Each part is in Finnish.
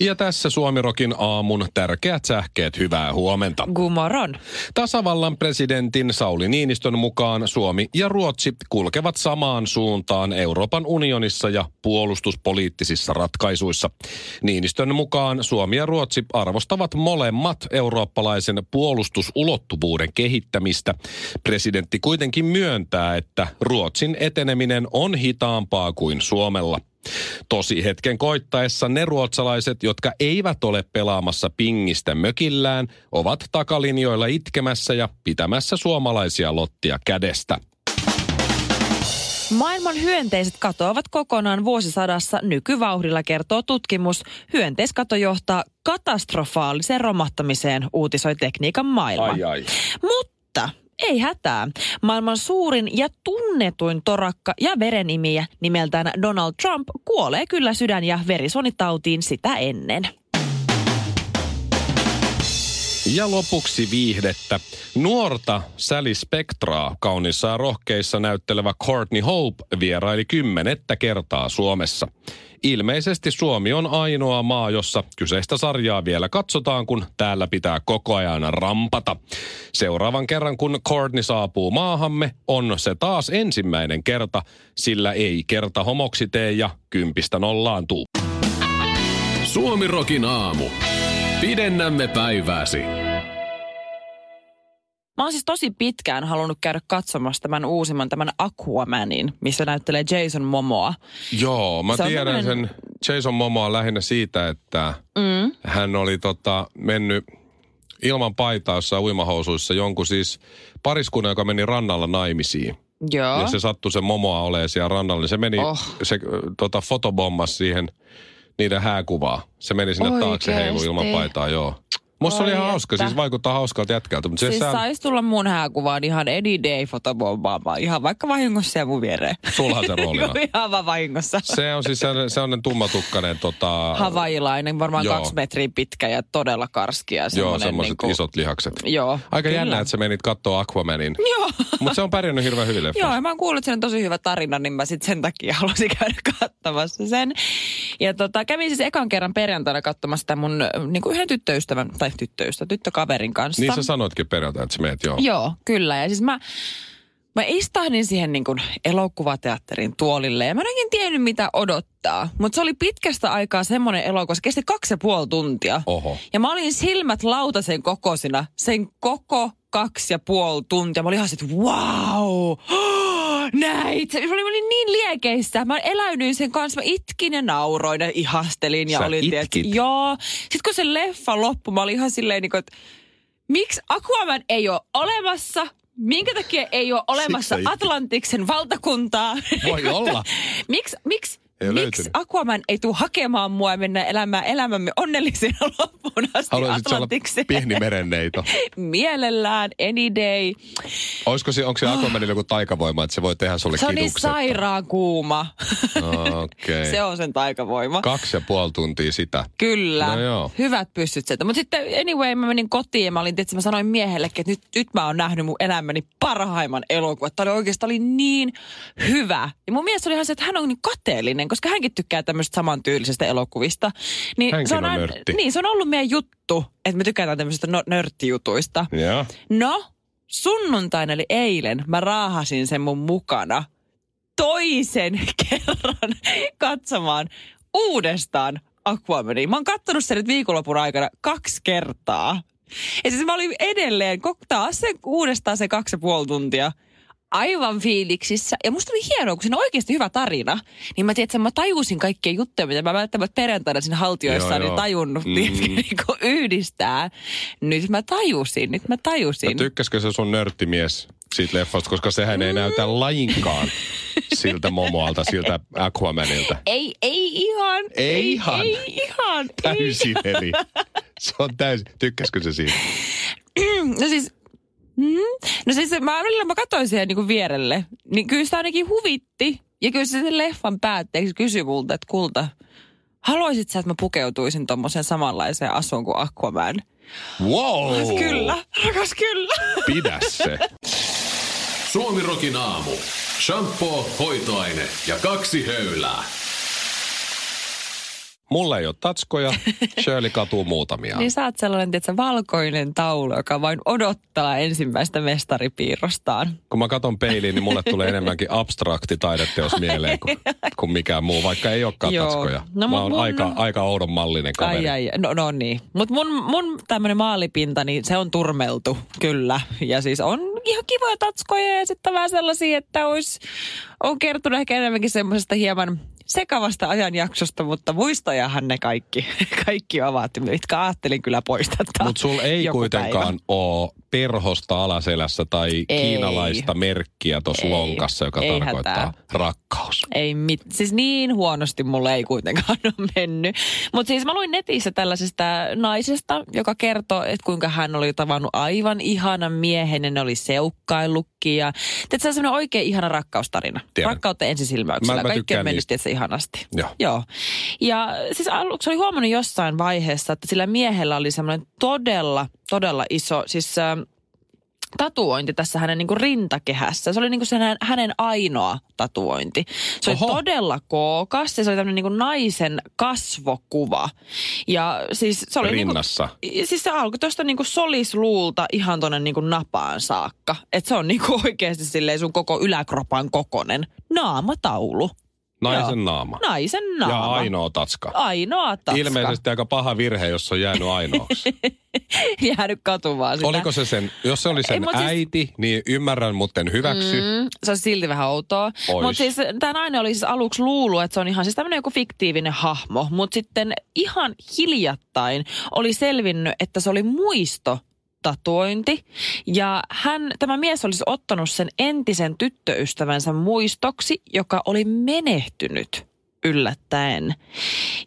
Ja tässä Suomirokin aamun tärkeät sähkeet. Hyvää huomenta. Gumoron. Tasavallan presidentin Sauli Niinistön mukaan Suomi ja Ruotsi kulkevat samaan suuntaan Euroopan unionissa ja puolustuspoliittisissa ratkaisuissa. Niinistön mukaan Suomi ja Ruotsi arvostavat molemmat eurooppalaisen puolustusulottuvuuden kehittämistä. Presidentti kuitenkin myöntää, että Ruotsin eteneminen on hitaampaa kuin Suomella. Tosi hetken koittaessa ne ruotsalaiset, jotka eivät ole pelaamassa pingistä mökillään, ovat takalinjoilla itkemässä ja pitämässä suomalaisia lottia kädestä. Maailman hyönteiset katoavat kokonaan vuosisadassa nykyvauhdilla, kertoo tutkimus. Hyönteiskato johtaa katastrofaaliseen romahtamiseen, uutisoi tekniikan maailma. Ai ai. Mutta ei hätää. Maailman suurin ja tunnetuin torakka ja verenimiä nimeltään Donald Trump kuolee kyllä sydän- ja verisuonitautiin sitä ennen. Ja lopuksi viihdettä. Nuorta Sally Spectraa kaunissa ja rohkeissa näyttelevä Courtney Hope vieraili kymmenettä kertaa Suomessa. Ilmeisesti Suomi on ainoa maa, jossa kyseistä sarjaa vielä katsotaan, kun täällä pitää koko ajan rampata. Seuraavan kerran, kun Courtney saapuu maahamme, on se taas ensimmäinen kerta, sillä ei kerta homoksi tee ja kympistä nollaan tuu. Suomirokin aamu. Pidennämme päivääsi. Mä oon siis tosi pitkään halunnut käydä katsomassa tämän uusimman, tämän Aquamanin, missä näyttelee Jason Momoa. Joo, mä Se on tiedän semmoinen- sen Jason Momoa lähinnä siitä, että mm. hän oli tota, mennyt ilman paitaa jossain uimahousuissa jonkun siis pariskunnan, joka meni rannalla naimisiin. Joo. Ja se sattui se Momoa olemaan siellä rannalla, niin se meni, Oh. se tota, fotobommas siihen niiden hääkuvaa. Se meni sinne taakse Oikeesti? heilu ilman paitaa, joo. Musta oli ihan hauska, siis vaikuttaa hauskalta jätkältä. Mutta Siis se sä, sais tulla mun hääkuvaan ihan any day fotobombaamaan. Ihan vaikka vahingossa ja mun viereen. sulhan se roolina. Joo, ihan vaan vahingossa. Se on siis sellainen, tummatukkainen tota, Havailainen, varmaan Joo. kaksi metriä pitkä ja todella karskia. Joo, semmoiset niinku- isot lihakset. Joo, Aika kyllä. jännä, että sä menit katsoa Aquamanin. Joo. Mutta se on pärjännyt hirveän hyvin leffassa. Joo, ja mä oon kuullut, että sen on tosi hyvä tarina, niin mä sit sen takia halusin käydä katsomassa sen. Ja tota, kävin siis ekan kerran perjantaina katsomassa sitä mun niin kuin yhden tyttöystävän, tai tyttöystä, tyttökaverin kanssa. Niin sä sanoitkin perjantaina, että sä meet, joo. Joo, kyllä. Ja siis mä, mä istahdin siihen niin kuin elokuvateatterin tuolille ja mä en oikein tiennyt mitä odottaa. Mutta se oli pitkästä aikaa semmoinen elokuva, se kesti kaksi ja puoli tuntia. Oho. Ja mä olin silmät lautasen kokoisina sen koko kaksi ja puoli tuntia. Mä olin ihan sit, wow, näit. Se- olin niin liekeissä. Mä eläydyin sen kanssa. Mä itkin ja nauroin ja ihastelin. Ja Sä olin, itkit? Joo. Sitten kun se leffa loppui, mä olin ihan silleen, niin kuin, että miksi Aquaman ei ole olemassa? Minkä takia ei ole olemassa? Atlantiksen valtakuntaa? Voi olla. miksi, miksi, Ei miksi. Aquaman ei tule hakemaan mua ja mennä elämään elämämme onnellisena loppuun asti Haluaisit olla Atlantikseen? pieni merenneito. Mielellään, any day. Olisiko se, onko se Aquamanilla joku taikavoima, että se voi tehdä sulle Se on niin sairaan kuuma. Okei. Se on sen taikavoima. Kaksi ja puoli tuntia sitä. Kyllä. No joo. Hyvät pystyt sieltä. Mutta sitten anyway, mä menin kotiin ja mä olin, tietysti, mä sanoin miehellekin, että nyt, nyt mä oon nähnyt mun elämäni parhaimman elokuvan. Tämä oli oikeasti oli niin hyvä. Ja mun mies oli ihan se, että hän on niin kateellinen, koska hänkin tykkää tämmöistä samantyylisestä elokuvista. Niin Hänkin se on aina- nörtti. Niin, se on ollut meidän juttu, että me tykätään tämmöisistä no, nörttijutuista. Joo. No, sunnuntaina eli eilen mä raahasin sen mun mukana toisen kerran katsomaan uudestaan Aquamania. Mä oon kattonut sen nyt viikonlopun aikana kaksi kertaa. Ja siis mä olin edelleen taas sen uudestaan se kaksi ja puoli tuntia aivan fiiliksissä. Ja musta oli hienoa, kun siinä on oikeasti hyvä tarina. Niin mä tiedän, että mä tajusin kaikkia juttuja, mitä mä välttämättä perjantaina siinä haltioissa olin tajunnut Mm. mm. niin yhdistää. Nyt mä tajusin, nyt mä tajusin. No tykkäskö se sun nörttimies siitä leffasta, koska sehän ei näytä lainkaan siltä momoalta, siltä Aquamanilta. Ei, ei ihan. Ei ihan. Ei ihan. Täysin eri. Se on täysin. Tykkäskö se siitä? No siis, mm, no siis mä, välillä mä katsoin siihen niin vierelle, niin kyllä sitä ainakin huvitti. Ja kyllä se sen leffan päätteeksi kysyi multa, että kulta, haluaisit sä, että mä pukeutuisin tommoseen samanlaiseen asuun kuin Aquaman? Wow! Kyllä, rakas kyllä. Pidä se. Suomirokin aamu. Shampoo, hoitoaine ja kaksi höylää. Mulla ei ole tatskoja, Shirley katuu muutamia. Niin sä oot sellainen, että valkoinen taulu, joka vain odottaa ensimmäistä mestaripiirrostaan. Kun mä katon peiliin, niin mulle tulee enemmänkin abstrakti taideteos mieleen kuin, kuin mikään muu, vaikka ei olekaan Joo. tatskoja. No, mä oon mun- aika, aika oudon mallinen kaveri. Ai ai, no, no niin. Mutta mun, mun tämmöinen maalipinta, niin se on turmeltu, kyllä. Ja siis on ihan kivoja tatskoja ja sitten vähän sellaisia, että olisi, on kertonut ehkä enemmänkin semmoisesta hieman sekavasta ajanjaksosta, mutta muistojahan ne kaikki, kaikki ovat, mitkä ajattelin kyllä poistaa. Mutta sul ei kuitenkaan päivä. ole perhosta alaselässä tai Ei. kiinalaista merkkiä tuossa lonkassa, joka Ei tarkoittaa hätää. rakkaus. Ei mit, siis niin huonosti mulle ei kuitenkaan ole mennyt. Mutta siis mä luin netissä tällaisesta naisesta, joka kertoo, että kuinka hän oli tavannut aivan ihanan miehen ja ne oli seukkaillutkin. Ja, se on semmoinen oikein ihana rakkaustarina. Tiedän. Rakkautta ensisilmäyksellä. Mä- mä Kaikki on mennyt ihanasti. Joo. Joo. Ja siis aluksi oli huomannut jossain vaiheessa, että sillä miehellä oli semmoinen todella, todella iso, siis... Äh, tatuointi tässä hänen niin kuin rintakehässä. Se oli niin kuin sen, hänen ainoa tatuointi. Se Oho. oli todella kookas ja se oli tämmöinen niin kuin naisen kasvokuva. Ja siis se oli Rinnassa. Niin kuin, siis se alkoi tuosta niin kuin solisluulta ihan tuonne niin kuin napaan saakka. Että se on niin kuin oikeasti silleen sun koko yläkropan kokonen naamataulu. Naisen Joo. naama. Naisen naama. Ja ainoa tatska. Ainoa tatska. Ilmeisesti aika paha virhe, jos on jäänyt ainoaksi. Jäänyt katumaan sitä. Oliko se sen, jos se oli sen Ei, siis- äiti, niin ymmärrän, mutta en hyväksy. Mm, se on silti vähän outoa. Mutta siis tämä nainen oli siis aluksi luullut, että se on ihan siis tämmöinen joku fiktiivinen hahmo. Mutta sitten ihan hiljattain oli selvinnyt, että se oli muisto tatuointi. Ja hän, tämä mies olisi ottanut sen entisen tyttöystävänsä muistoksi, joka oli menehtynyt yllättäen.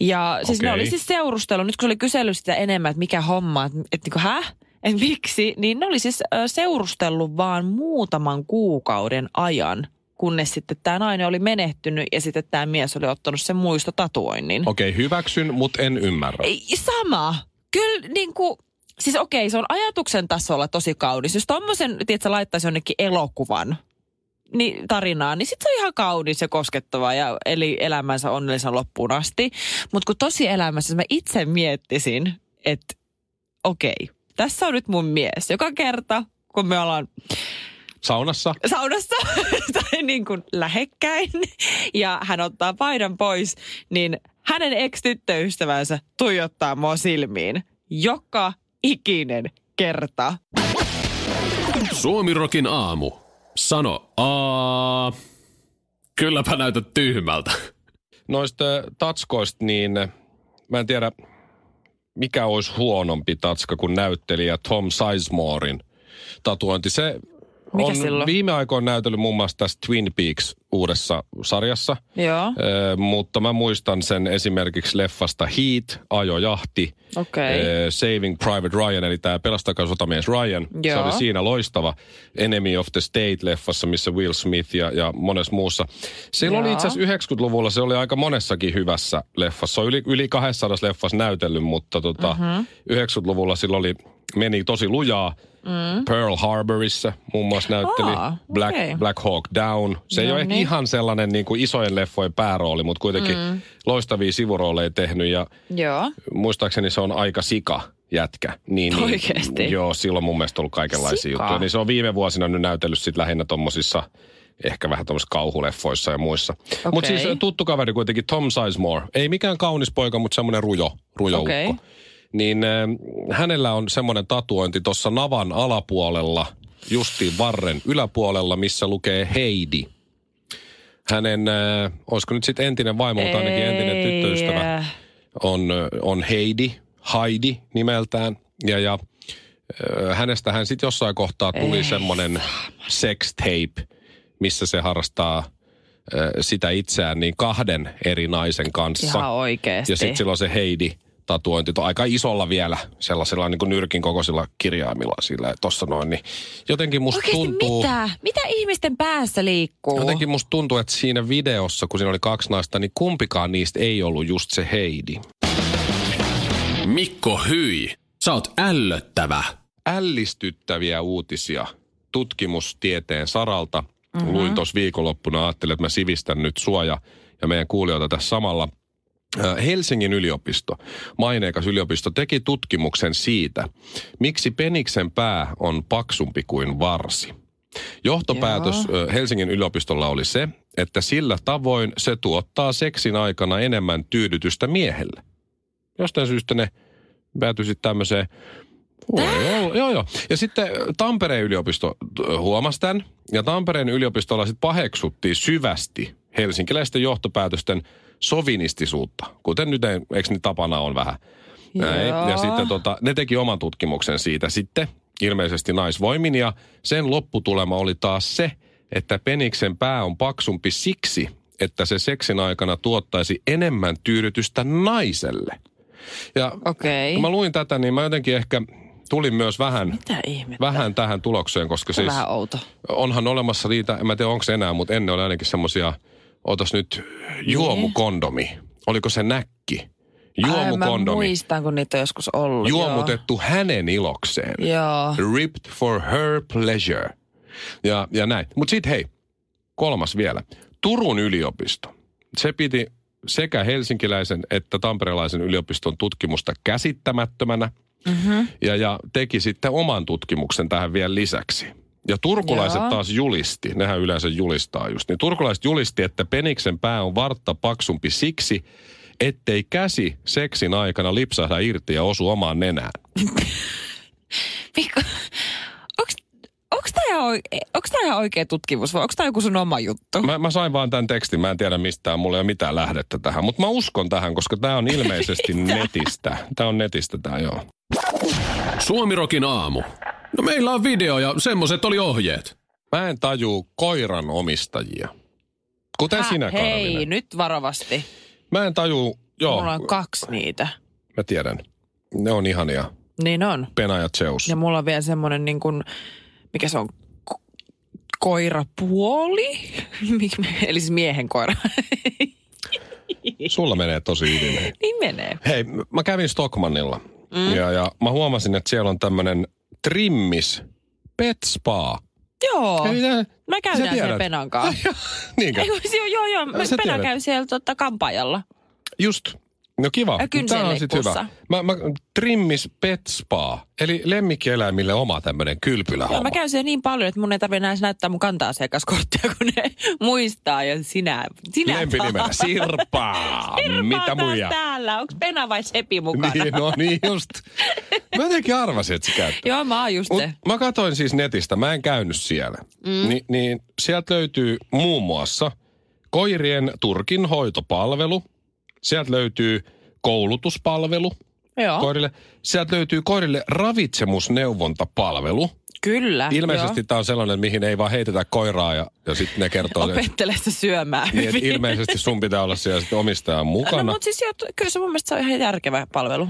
Ja siis ne Okei. oli siis seurustellut, nyt kun se oli kysellyt sitä enemmän, että mikä homma, että, että niin kuin, häh? Et miksi? Niin ne oli siis seurustellut vaan muutaman kuukauden ajan, kunnes sitten tämä nainen oli menehtynyt ja sitten tämä mies oli ottanut sen muistotatuoinnin. Okei, hyväksyn, mutta en ymmärrä. Ei, sama. Kyllä niin kuin, siis okei, se on ajatuksen tasolla tosi kaunis. Jos tommosen, tiedätkö, laittaisi jonnekin elokuvan niin, tarinaan, niin sitten se on ihan kaunis ja koskettava ja eli elämänsä onnellisen loppuun asti. Mutta kun tosi elämässä mä itse miettisin, että okei, tässä on nyt mun mies. Joka kerta, kun me ollaan Saunassa? saunassa tai niin kuin lähekkäin ja hän ottaa paidan pois, niin hänen ex-tyttöystävänsä tuijottaa mua silmiin joka ikinen kerta. Suomirokin aamu. Sano aa. Kylläpä näytät tyhmältä. Noista tatskoista, niin mä en tiedä, mikä olisi huonompi tatska kuin näyttelijä Tom Sizemorein tatuointi. Se Mikä on sillä on? viime aikoina näytellyt muun muassa tässä Twin Peaks uudessa sarjassa. Joo, Ö, mutta mä muistan sen esimerkiksi leffasta Heat, ajojahti, okei. ö, Saving Private Ryan, eli tämä pelastakaa sotamies Ryan. Se Joo. oli siinä loistava Enemy of the State-leffassa, missä Will Smith ja, ja monessa muussa. Silloin oli itse asiassa 90-luvulla, se oli aika monessakin hyvässä leffassa. Se yli, yli 200 leffassa näytellyt, mutta tota, Mhm. mm-hmm. 90-luvulla silloin oli, meni tosi lujaa. Mm. Pearl Harborissa muun muassa näytteli. Aa, Black, okei. Black Hawk Down. Se ei No ole ehkä niin. ihan sellainen niin kuin isojen leffojen päärooli, mutta kuitenkin mm. loistavia sivurooleja tehnyt ja Joo. muistaakseni se on aika sika jätkä. Niin, niin? Joo, silloin mun mielestä ollut kaikenlaisia Sika? juttuja. Niin se on viime vuosina nyt näytellyt sit lähinnä tommosissa ehkä vähän tuommoisissa kauhuleffoissa ja muissa. Mutta Okei. siis tuttu kaveri kuitenkin Tom Sizemore. Ei mikään kaunis poika, mutta semmoinen rujo, rujo Okei. ukko. Niin äh, hänellä on semmoinen tatuointi tuossa navan alapuolella, justiin varren yläpuolella, missä lukee Heidi. Hänen, äh, olisiko nyt sitten entinen vaimo, mutta ainakin entinen tyttöystävä on, on Heidi, Heidi nimeltään. Ja, ja ö, hänestähän sitten jossain kohtaa tuli Ei semmoinen sex tape, missä se harrastaa sitä itseään niin kahden eri naisen kanssa. Ihan oikeesti. Ja sitten silloin se Heidi tatuointi on aika isolla vielä, sellaisella niin kuin nyrkin kokoisilla kirjaimilla sillä tuossa noin, niin jotenkin musta Oikeasti tuntuu... mitä? Mitä ihmisten päässä liikkuu? Jotenkin musta tuntuu, että siinä videossa, kun siinä oli kaksi naista, niin kumpikaan niistä ei ollut just se Heidi. Mikko Hyi, sä oot ällöttävä. ällistyttäviä uutisia tutkimustieteen saralta. Mm-hmm. Luin tuossa viikonloppuna, ajattelin, että mä sivistän nyt suoja ja meidän kuulijoita tässä samalla. Helsingin yliopisto, maineikas yliopisto, teki tutkimuksen siitä, miksi peniksen pää on paksumpi kuin varsi. Johtopäätös ö, Helsingin yliopistolla oli se, että sillä tavoin se tuottaa seksin aikana enemmän tyydytystä miehelle. Jostain syystä ne päätyi sitten tämmöiseen olla, joo, joo. Ja sitten Tampereen yliopisto huomasi tämän, ja Tampereen yliopistolla sitten paheksuttiin syvästi helsinkiläisten johtopäätösten sovinistisuutta, kuten nyt, ei- eikö niin tapana on vähän. Näin. Ja sitten tota, ne teki oman tutkimuksen siitä sitten, ilmeisesti naisvoimin, ja sen lopputulema oli taas se, että peniksen pää on paksumpi siksi, että se seksin aikana tuottaisi enemmän tyydytystä naiselle. Ja Okei. kun mä luin tätä, niin mä jotenkin ehkä tulin myös vähän, vähän tähän tulokseen, koska Se on siis vähän outo. onhan olemassa niitä, en mä tiedä onko enää, mutta ennen oli ainakin semmosia, otas nyt, juomukondomi. Oliko se näkki? Ai, mä Juomukondomi. muistan, kun niitä on joskus ollut. Juomutettu hänen ilokseen. Joo. Joo. Ripped for her pleasure. Ja, ja näin. Mutta sitten hei, kolmas vielä. Turun yliopisto. Se piti sekä helsinkiläisen että tamperelaisen yliopiston tutkimusta käsittämättömänä. Mm-hmm. Ja, ja teki sitten oman tutkimuksen tähän vielä lisäksi. Ja turkulaiset Joo. taas julisti, nehän yleensä julistaa just, niin turkulaiset julisti, että peniksen pää on vartta paksumpi siksi, ettei käsi seksin aikana lipsahda irti ja osu omaan nenään. Mikko, onks tää ihan, oikea tutkimus vai onks tää joku sun oma juttu? Mä, mä sain vaan tämän tekstin, mä en tiedä mistään, mulla ei ole mitään lähdettä tähän. Mutta mä uskon tähän, koska tämä on ilmeisesti netistä. Tämä on netistä tämä, joo. Suomirokin aamu. No meillä on video ja semmoset oli ohjeet. Mä en tajuu koiran omistajia. Kuten Hä? sinä, Hei, Karvinen. nyt varovasti. Mä en tajuu, joo, Mulla on kaksi niitä. mä tiedän. Ne on ihania. Niin on. Pena ja Zeus. Ja mulla on vielä semmonen niin kuin, mikä se on, Ko- koirapuoli? Eli siis miehen koira. Sulla menee tosi hyvin. niin menee. Hei, mä kävin Stockmannilla mm. ja, ja mä huomasin, että siellä on tämmönen trimmis pet spa. Joo. Nää- Mä käyn siellä. Penan kanssa. Niinkö? Ei, kun joo, joo, joo. Mä Pena tiedät. käy siellä tota, kampaajalla. Just. No kiva. Tää on sit hyvä. Mä, mä, trimmis pet spa, eli lemmikkieläimille oma tämmönen Joo, kylpylähomma. mä käyn siellä niin paljon, että mun ei tarvitse enää näyttää mun kanta-asiakaskorttia, kun ne muistaa. Ja sinä, sinä Lempinimellä. Sirpaa. Sirpa Mitä muja? täällä. Onko Pena vai Sepi mukana? Niin, no niin just. Mä jotenkin arvasin, että se käyttää. Joo, mä oon just Mut se. mä katsoin siis netistä, mä en käynyt siellä. Mm. Ni, niin sieltä löytyy muun muassa koirien turkin hoitopalvelu. Sieltä löytyy koulutuspalvelu Joo, koirille. Sieltä löytyy koirille ravitsemusneuvontapalvelu. kyllä. Ilmeisesti tämä on sellainen, mihin ei vaan heitetä koiraa ja, ja sitten ne kertoo, Opettele sitä syömään niin, hyvin. ilmeisesti sun pitää olla siellä sitten omistajan No, mukana. mutta siis joo, kyllä se mun mielestä se on ihan järkevä palvelu.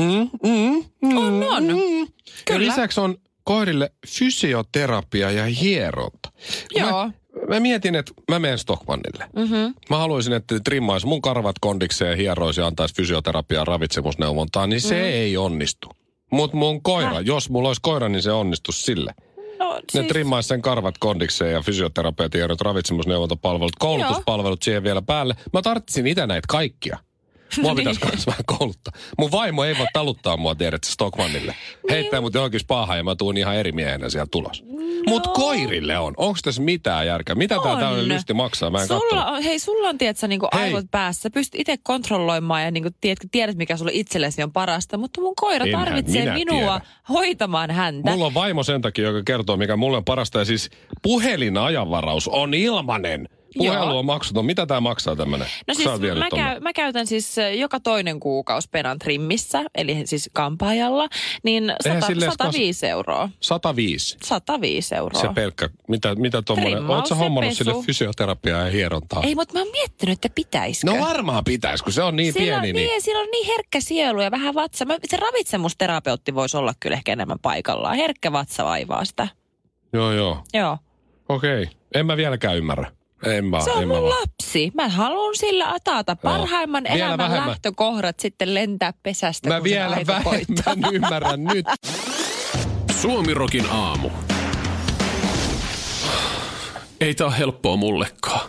Mm, mm, mm, On, on. mm. Ja Kyllä. lisäksi on koirille fysioterapia ja hieronta. Joo. Mä, mä mietin, että mä menen Stockmannille. Mm-hmm. Mä haluaisin, että trimmaisi mun karvat kondikseen ja hieroisi ja antaisi fysioterapiaa ja ravitsemusneuvontaa, niin se Mm. ei onnistu. Mutta mun koira, jos mulla olisi koira, niin se onnistus sille. No, Ne siis, trimmaisi sen karvat kondikseen ja fysioterapeutin ravitsemusneuvontapalvelut, koulutuspalvelut siihen vielä päälle. Mä tarvitsin itse näitä kaikkia. Mua Niin. pitäisi myös vähän kouluttaa. Mun vaimo ei voi taluttaa mua, tiedät, Stockmannille. Heittää mut johonkin spaahan ja mä tuun ihan eri miehenä sieltä tulos. Mut koirille on. Onko tässä mitään järkeä? Mitä tää On. tällainen lysti maksaa? Mä en sulla on, hei, sulla on, tiedätkö, niin Hei. aivot päässä. Pystyt itse kontrolloimaan ja niin kuin, tiedät, tiedät, mikä sulle itsellesi on parasta. Mutta mun koira Enhän tarvitsee minua tiedä. hoitamaan häntä. Mulla on vaimo sen takia, joka kertoo, mikä mulle on parasta. Ja siis puhelinajanvaraus on ilmanen. Puhelu on maksuton. Mitä tämä maksaa tämmönen? No siis mä, käy, mä käytän siis joka toinen kuukausi penan trimmissä, eli siis kampaajalla, niin Eihän 100, sille edes 105 euroa. 105. 105 euroa. Se pelkkä, mitä, mitä tommonen, Trimmaus oot sä hommannut pesu. sille fysioterapiaa ja hierontaa? Ei, mutta mä oon miettinyt, että pitäisikö. No varmaan pitäisi, kun se on niin sillä, pieni. on, Niin. niin, sillä on niin herkkä sielu ja vähän vatsa. Mä, se ravitsemusterapeutti voisi olla kyllä ehkä enemmän paikallaan. Herkkä vatsa vaivaa sitä. Joo, joo. Joo. Okei. En mä vieläkään ymmärrä. En mä, Se on en mä mun vaan. lapsi. Mä haluan sillä taata parhaimman Vielä elämän vähemmän. lähtökohdat sitten lentää pesästä, Mä vielä vähemmän ymmärrän nyt. Suomirokin aamu. Ei tää ole helppoa mullekaan.